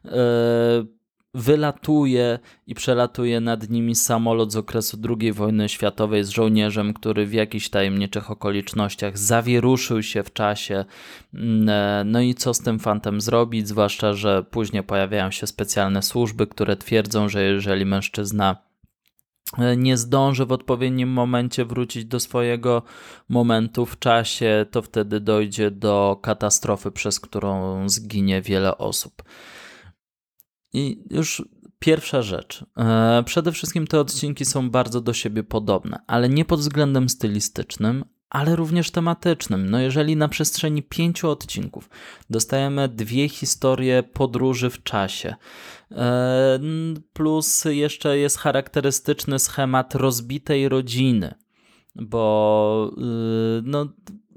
Y, wylatuje i przelatuje nad nimi samolot z okresu II wojny światowej z żołnierzem, który w jakichś tajemniczych okolicznościach zawieruszył się w czasie. Mm, e, no i co z tym fantem zrobić? Zwłaszcza, że później pojawiają się specjalne służby, które twierdzą, że jeżeli mężczyzna e, nie zdąży w odpowiednim momencie wrócić do swojego momentu w czasie, to wtedy dojdzie do katastrofy, przez którą zginie wiele osób. I już pierwsza rzecz. E, przede wszystkim te odcinki są bardzo do siebie podobne, ale nie pod względem stylistycznym, ale również tematycznym. No jeżeli na przestrzeni pięciu odcinków dostajemy dwie historie podróży w czasie, e, plus jeszcze jest charakterystyczny schemat rozbitej rodziny, bo y, no,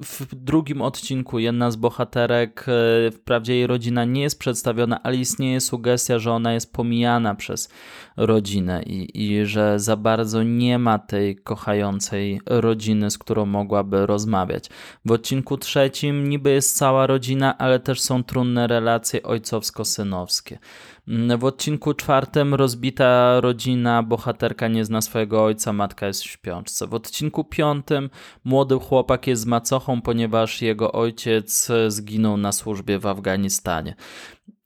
w drugim odcinku jedna z bohaterek, e, wprawdzie jej rodzina nie jest przedstawiona, ale istnieje sugestia, że ona jest pomijana przez rodzinę i, i że za bardzo nie ma tej kochającej rodziny, z którą mogłaby rozmawiać. W odcinku trzecim niby jest cała rodzina, ale też są trudne relacje ojcowsko-synowskie. Mm, w odcinku czwartym rozbita rodzina, bohaterka nie zna swojego ojca, matka jest w śpiączce. W odcinku piątym młody chłopak jest macochą, ponieważ jego ojciec zginął na służbie w Afganistanie.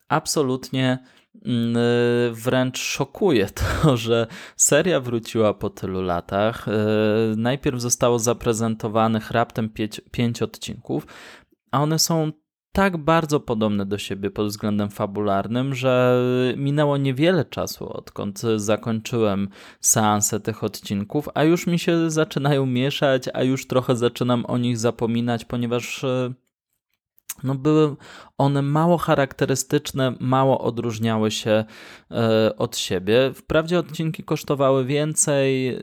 Absolutnie mm, wręcz szokuje to, że seria wróciła po tylu latach. E, najpierw zostało zaprezentowanych raptem pięć, pięć odcinków, a one są tak bardzo podobne do siebie pod względem fabularnym, że minęło niewiele czasu, odkąd zakończyłem seansę tych odcinków, a już mi się zaczynają mieszać, a już trochę zaczynam o nich zapominać, ponieważ e, no były one mało charakterystyczne, mało odróżniały się e, od siebie. Wprawdzie odcinki kosztowały więcej e,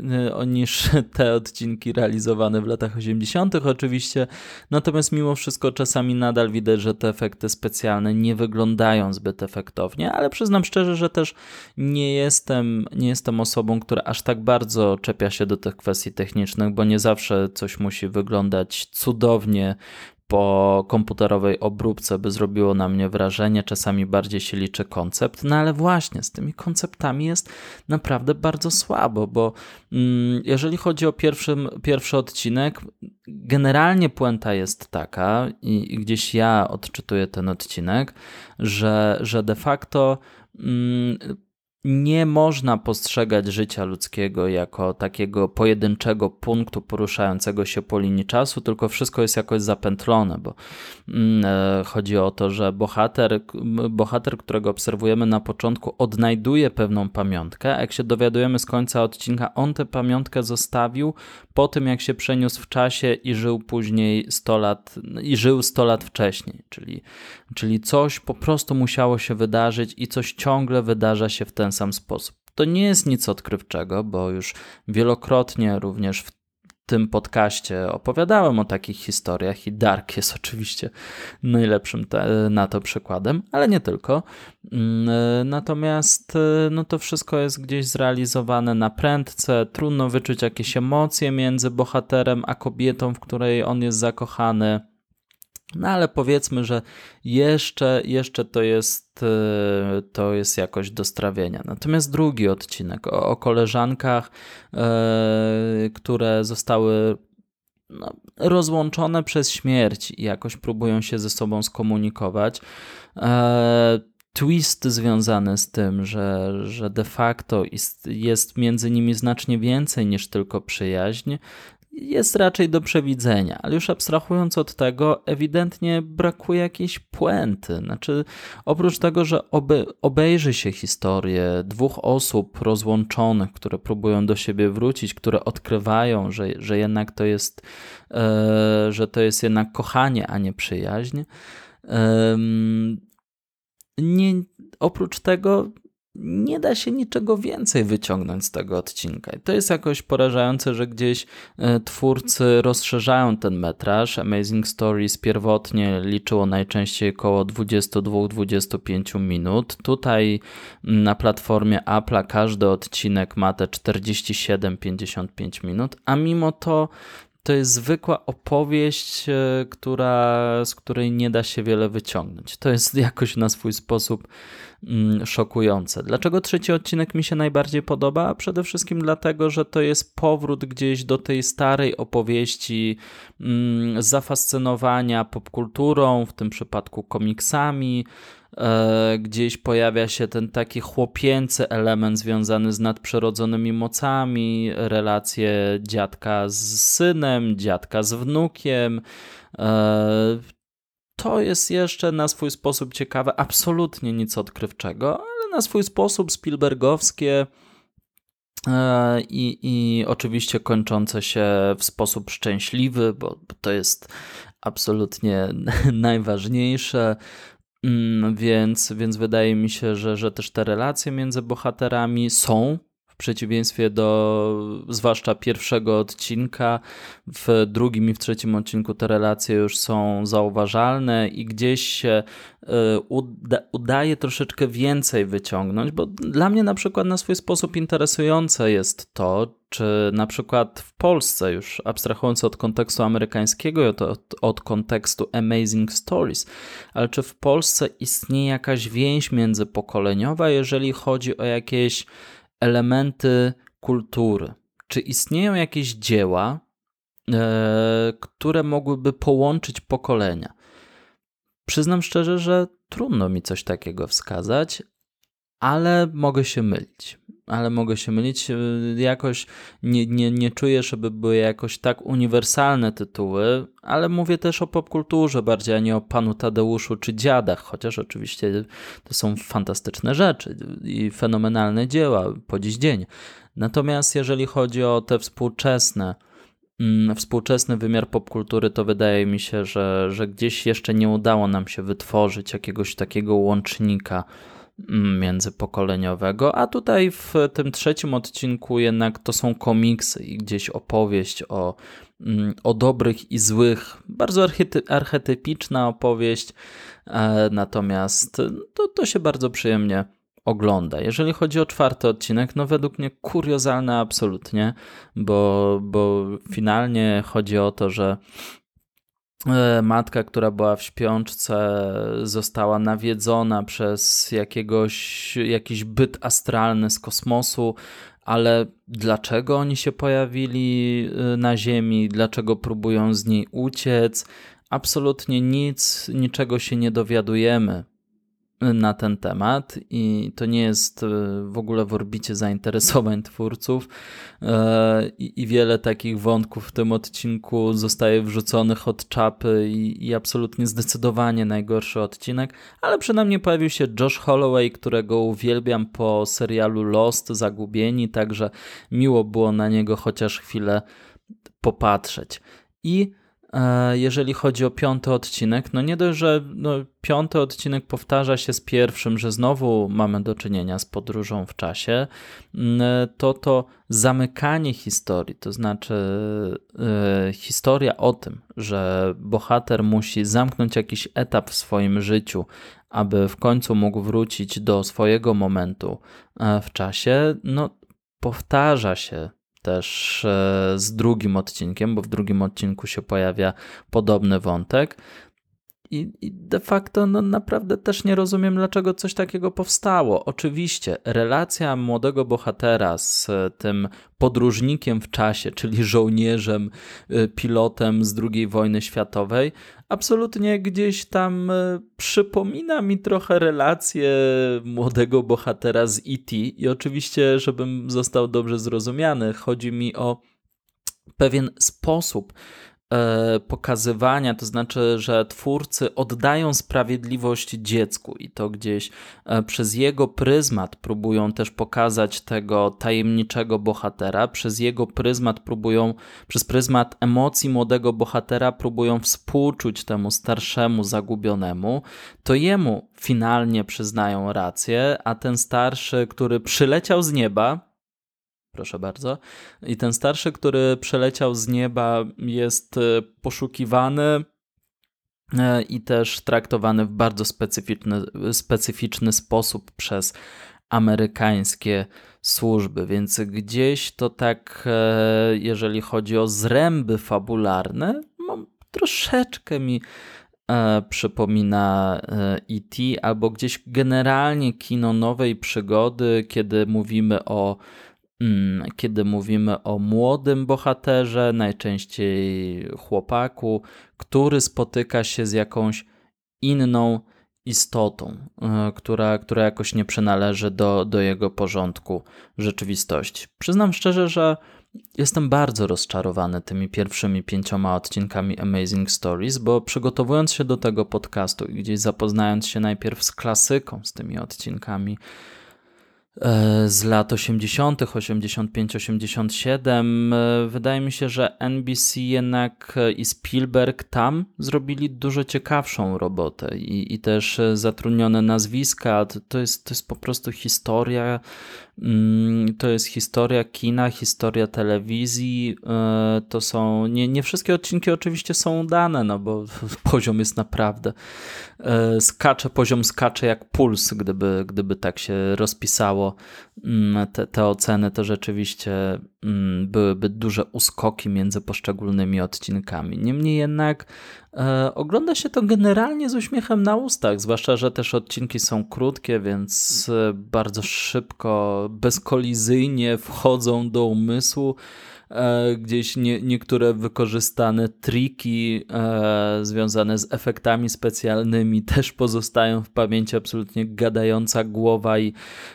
niż te odcinki realizowane w latach 80., oczywiście, natomiast mimo wszystko czasami nadal widać, że te efekty specjalne nie wyglądają zbyt efektownie, ale przyznam szczerze, że też nie jestem, nie jestem osobą, która aż tak bardzo czepia się do tych kwestii technicznych, bo nie zawsze coś musi wyglądać cudownie po komputerowej obróbce by zrobiło na mnie wrażenie, czasami bardziej się liczy koncept, no ale właśnie z tymi konceptami jest naprawdę bardzo słabo, bo mm, jeżeli chodzi o pierwszy, pierwszy odcinek, generalnie puenta jest taka i, i gdzieś ja odczytuję ten odcinek, że, że de facto mm, nie można postrzegać życia ludzkiego jako takiego pojedynczego punktu poruszającego się po linii czasu, tylko wszystko jest jakoś zapętlone, bo mm, e, chodzi o to, że bohater, bohater, którego obserwujemy na początku, odnajduje pewną pamiątkę, a jak się dowiadujemy z końca odcinka, on tę pamiątkę zostawił po tym, jak się przeniósł w czasie i żył później 100 lat, i żył 100 lat wcześniej, czyli, czyli coś po prostu musiało się wydarzyć i coś ciągle wydarza się w ten sam sposób. To nie jest nic odkrywczego, bo już wielokrotnie również w tym podcaście opowiadałem o takich historiach i Dark jest oczywiście najlepszym na to przykładem, ale nie tylko. Mm, natomiast no to wszystko jest gdzieś zrealizowane na prędce, trudno wyczuć jakieś emocje między bohaterem a kobietą, w której on jest zakochany. No ale powiedzmy, że jeszcze, jeszcze to, jest, e, to jest jakoś do strawienia. Natomiast drugi odcinek o, o koleżankach, e, które zostały no, rozłączone przez śmierć i jakoś próbują się ze sobą skomunikować. E, twist związany z tym, że, że de facto jest, jest między nimi znacznie więcej niż tylko przyjaźń, jest raczej do przewidzenia, ale już abstrahując od tego, ewidentnie brakuje jakiejś puenty. Znaczy, oprócz tego, że obe, obejrzy się historię dwóch osób rozłączonych, które próbują do siebie wrócić, które odkrywają, że, że jednak to jest, e, że to jest jednak kochanie, a nie przyjaźń. Nie, oprócz tego nie da się niczego więcej wyciągnąć z tego odcinka. I to jest jakoś porażające, że gdzieś e, twórcy rozszerzają ten metraż. Amazing Stories pierwotnie liczyło najczęściej około 22-25 minut. Tutaj mm, na platformie Apple'a każdy odcinek ma te 47-55 minut, a mimo to to jest zwykła opowieść, e, która, z której nie da się wiele wyciągnąć. To jest jakoś na swój sposób mm, szokujące. Dlaczego trzeci odcinek mi się najbardziej podoba? Przede wszystkim dlatego, że to jest powrót gdzieś do tej starej opowieści mm, zafascynowania popkulturą, w tym przypadku komiksami, gdzieś pojawia się ten taki chłopięcy element związany z nadprzyrodzonymi mocami, relacje dziadka z synem, dziadka z wnukiem. E, to jest jeszcze na swój sposób ciekawe, absolutnie nic odkrywczego, ale na swój sposób Spielbergowskie. E, I, I oczywiście kończące się w sposób szczęśliwy, bo to jest absolutnie najważniejsze. Mm, więc, więc wydaje mi się, że, że też te relacje między bohaterami są przeciwieństwie do zwłaszcza pierwszego odcinka. W drugim i w trzecim odcinku te relacje już są zauważalne i gdzieś się e, uda, udaje troszeczkę więcej wyciągnąć, bo dla mnie na przykład na swój sposób interesujące jest to, czy na przykład w Polsce, już abstrahując od kontekstu amerykańskiego i od, od, od, kontekstu Amazing Stories, ale czy w Polsce istnieje jakaś więź międzypokoleniowa, jeżeli chodzi o jakieś elementy kultury? Czy istnieją jakieś dzieła, e, które mogłyby połączyć pokolenia? Przyznam szczerze, że trudno mi coś takiego wskazać, ale mogę się mylić ale mogę się mylić. Y, jakoś nie, nie, nie czuję, żeby były jakoś tak uniwersalne tytuły, ale mówię też o popkulturze bardziej, a nie o panu Tadeuszu czy dziadach, chociaż oczywiście to są fantastyczne rzeczy i fenomenalne dzieła po dziś dzień. Natomiast jeżeli chodzi o te współczesne, mm, współczesny wymiar popkultury, to wydaje mi się, że, że gdzieś jeszcze nie udało nam się wytworzyć jakiegoś takiego łącznika międzypokoleniowego, a tutaj w tym trzecim odcinku jednak to są komiksy i gdzieś opowieść o, mm, o dobrych i złych, bardzo archetypiczna opowieść, e, natomiast to, to się bardzo przyjemnie ogląda. Jeżeli chodzi o czwarty odcinek, no według mnie kuriozalny absolutnie, bo, bo finalnie chodzi o to, że matka, która była w śpiączce, została nawiedzona przez jakiegoś, jakiś byt astralny z kosmosu, ale dlaczego oni się pojawili e, na Ziemi, dlaczego próbują z niej uciec? Absolutnie nic, niczego się nie dowiadujemy na ten temat i to nie jest e, w ogóle w orbicie zainteresowań twórców e, i, wiele takich wątków w tym odcinku zostaje wrzuconych od czapy i, absolutnie zdecydowanie najgorszy odcinek, ale przynajmniej pojawił się Josh Holloway, którego uwielbiam po serialu Lost, Zagubieni, także miło było na niego chociaż chwilę popatrzeć. I jeżeli chodzi o piąty odcinek, no nie dość, że no, piąty odcinek powtarza się z pierwszym, że znowu mamy do czynienia z podróżą w czasie, mm, to to zamykanie historii, to znaczy yy, historia o tym, że bohater musi zamknąć jakiś etap w swoim życiu, aby w końcu mógł wrócić do swojego momentu w czasie, no powtarza się też e, z drugim odcinkiem, bo w drugim odcinku się pojawia podobny wątek. I, I, de facto no, naprawdę też nie rozumiem, dlaczego coś takiego powstało. Oczywiście, relacja młodego bohatera z tym podróżnikiem w czasie, czyli żołnierzem, y, pilotem z II wojny światowej, absolutnie gdzieś tam y, przypomina mi trochę relację młodego bohatera z E.T. I oczywiście, żebym został dobrze zrozumiany, chodzi mi o pewien sposób, E, pokazywania, to znaczy, że twórcy oddają sprawiedliwość dziecku i to gdzieś e, przez jego pryzmat próbują też pokazać tego tajemniczego bohatera, przez jego pryzmat próbują, przez pryzmat emocji młodego bohatera próbują współczuć temu starszemu zagubionemu, to jemu finalnie przyznają rację, a ten starszy, który przyleciał z nieba, Proszę bardzo. I ten starszy, który przeleciał z nieba, jest e, poszukiwany e, i też traktowany w bardzo specyficzny, specyficzny sposób przez amerykańskie służby, więc gdzieś to tak, e, jeżeli chodzi o zręby fabularne, troszeczkę mi przypomina E.T. albo gdzieś generalnie kino nowej przygody, kiedy mówimy o kiedy mówimy o młodym bohaterze, najczęściej chłopaku, który spotyka się z jakąś inną istotą, e, która, która jakoś nie przynależy do, do jego porządku rzeczywistości. Przyznam szczerze, że jestem bardzo rozczarowany tymi pierwszymi pięcioma odcinkami Amazing Stories, bo przygotowując się do tego podcastu i gdzieś zapoznając się najpierw z klasyką, z tymi odcinkami, z lat 80., 85, 87. Wydaje mi się, że NBC jednak e, i Spielberg tam zrobili dużo ciekawszą robotę i, i też e, zatrudnione nazwiska. To jest, to jest po prostu historia to jest historia kina, historia telewizji. E, to są. Nie, nie wszystkie odcinki oczywiście są udane, no bo poziom jest naprawdę. E, skacze, poziom skacze jak puls, gdyby, gdyby tak się rozpisało mm, te, te oceny, to rzeczywiście mm, byłyby duże uskoki między poszczególnymi odcinkami. Niemniej jednak e, ogląda się to generalnie z uśmiechem na ustach, zwłaszcza, że też odcinki są krótkie, więc bardzo szybko bezkolizyjnie wchodzą do umysłu. E, gdzieś nie, niektóre wykorzystane triki e, związane z efektami specjalnymi też pozostają w pamięci. Absolutnie gadająca głowa i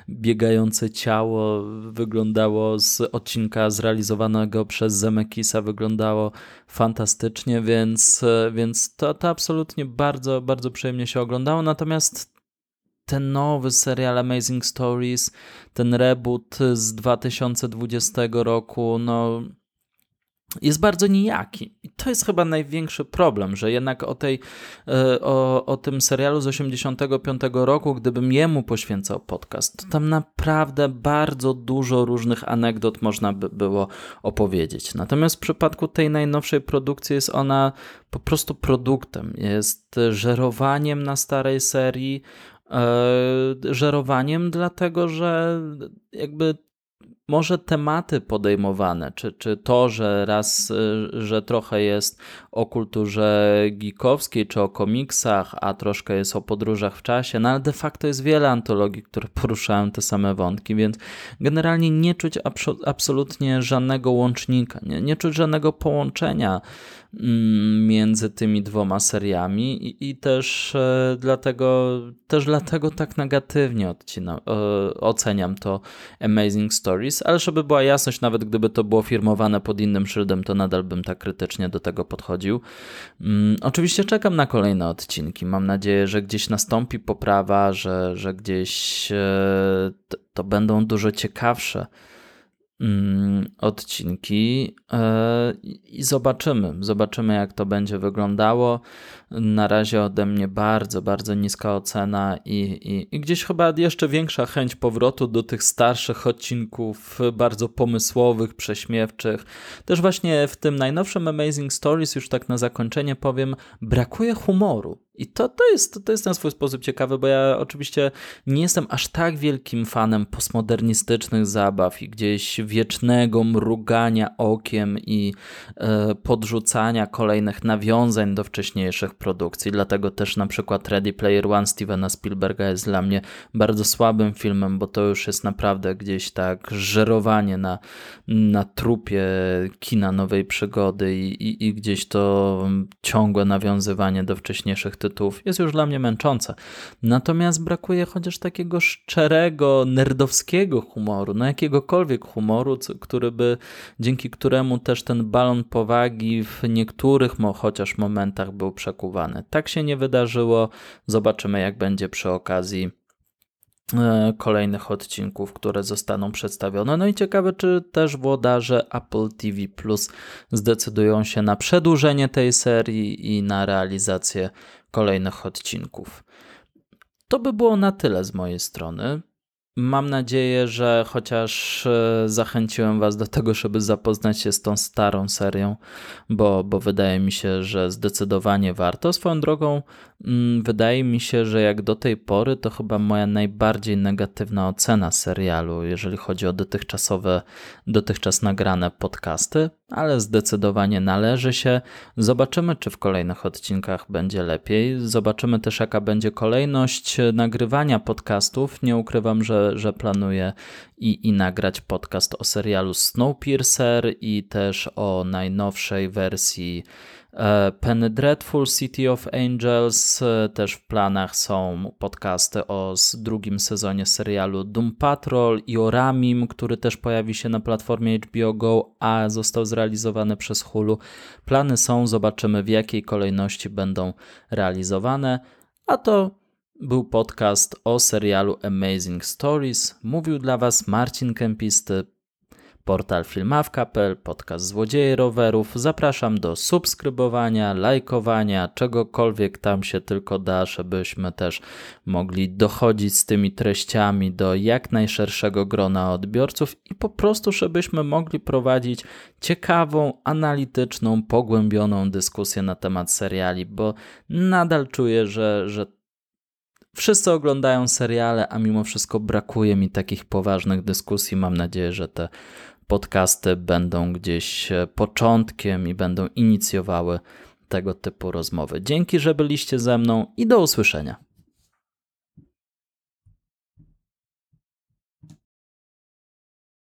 biegające ciało wyglądało z odcinka zrealizowanego przez Zemekisa wyglądało fantastycznie, więc, e, więc to, to absolutnie bardzo, bardzo przyjemnie się oglądało. Natomiast ten nowy serial Amazing Stories, ten reboot z 2020 roku, no jest bardzo nijaki. I to jest chyba największy problem, że jednak o, tej, e, o, o tym serialu z 85 roku, gdybym jemu poświęcał podcast, to tam naprawdę bardzo dużo różnych anegdot można by było opowiedzieć. Natomiast w przypadku tej najnowszej produkcji jest ona po prostu produktem, jest żerowaniem na starej serii, żerowaniem, dlatego że jakby może tematy podejmowane, czy, czy to, że raz, e, że trochę jest o kulturze geekowskiej, czy o komiksach, a troszkę jest o podróżach w czasie, no ale de facto jest wiele antologii, które poruszają te same wątki, więc generalnie nie czuć absolutnie żadnego łącznika, nie, nie czuć żadnego połączenia między tymi dwoma seriami i, i też, e, dlatego, też dlatego tak negatywnie odcina, e, oceniam to Amazing Stories, ale żeby była jasność, nawet gdyby to było firmowane pod innym szyldem, to nadal bym tak krytycznie do tego podchodził. Mm, oczywiście czekam na kolejne odcinki. Mam nadzieję, że gdzieś nastąpi poprawa, że, że gdzieś e, to, będą dużo ciekawsze Mm, odcinki e, i zobaczymy. Zobaczymy, jak to będzie wyglądało. Na razie ode mnie bardzo, bardzo niska ocena i, i, i, gdzieś chyba jeszcze większa chęć powrotu do tych starszych odcinków, bardzo pomysłowych, prześmiewczych. Też właśnie w tym najnowszym Amazing Stories, już tak na zakończenie powiem, brakuje humoru. I to, to, jest, to jest na swój sposób ciekawe, bo ja oczywiście nie jestem aż tak wielkim fanem postmodernistycznych zabaw i gdzieś wiecznego mrugania okiem i e, podrzucania kolejnych nawiązań do wcześniejszych produkcji. Dlatego też na przykład Ready Player One Stevena Spielberga jest dla mnie bardzo słabym filmem, bo to już jest naprawdę gdzieś tak żerowanie na, na trupie kina nowej przygody i, i, i gdzieś to ciągłe nawiązywanie do wcześniejszych tytułów jest już dla mnie męczące. Natomiast brakuje chociaż takiego szczerego, nerdowskiego humoru, no jakiegokolwiek humoru, który by, dzięki któremu też ten balon powagi w niektórych chociaż momentach był przekuwany. Tak się nie wydarzyło. Zobaczymy, jak będzie przy okazji e, kolejnych odcinków, które zostaną przedstawione. No i ciekawe, czy też włodarze Apple TV Plus zdecydują się na przedłużenie tej serii i na realizację kolejnych odcinków. To by było na tyle z mojej strony. Mam nadzieję, że chociaż e, zachęciłem Was do tego, żeby zapoznać się z tą starą serią, bo, bo wydaje mi się, że zdecydowanie warto. Swoją drogą, wydaje mi się, że jak do tej pory, to chyba moja najbardziej negatywna ocena serialu, jeżeli chodzi o dotychczasowe, dotychczas nagrane podcasty, ale zdecydowanie należy się. Zobaczymy, czy w kolejnych odcinkach będzie lepiej. Zobaczymy też, jaka będzie kolejność nagrywania podcastów. Nie ukrywam, że że, planuję i, i nagrać podcast o serialu Snowpiercer i też o najnowszej wersji Penny Dreadful City of Angels. Też w planach są podcasty o drugim sezonie serialu Doom Patrol i o Ramim, który też pojawi się na platformie HBO Go, a został zrealizowany przez Hulu. Plany są, zobaczymy w jakiej kolejności będą realizowane. A to był podcast o serialu Amazing Stories. Mówił dla Was Marcin Kempisty. Portal filmawka.pl, podcast Złodzieje Rowerów. Zapraszam do subskrybowania, lajkowania, czegokolwiek tam się tylko da, żebyśmy też mogli dochodzić z tymi treściami do jak najszerszego grona odbiorców i po prostu, żebyśmy mogli prowadzić ciekawą, analityczną, pogłębioną dyskusję na temat seriali, bo nadal czuję, że, że Wszyscy oglądają seriale, a mimo wszystko brakuje mi takich poważnych dyskusji. Mam nadzieję, że te podcasty będą gdzieś e, początkiem i będą inicjowały tego typu rozmowy. Dzięki, że byliście ze mną i do usłyszenia.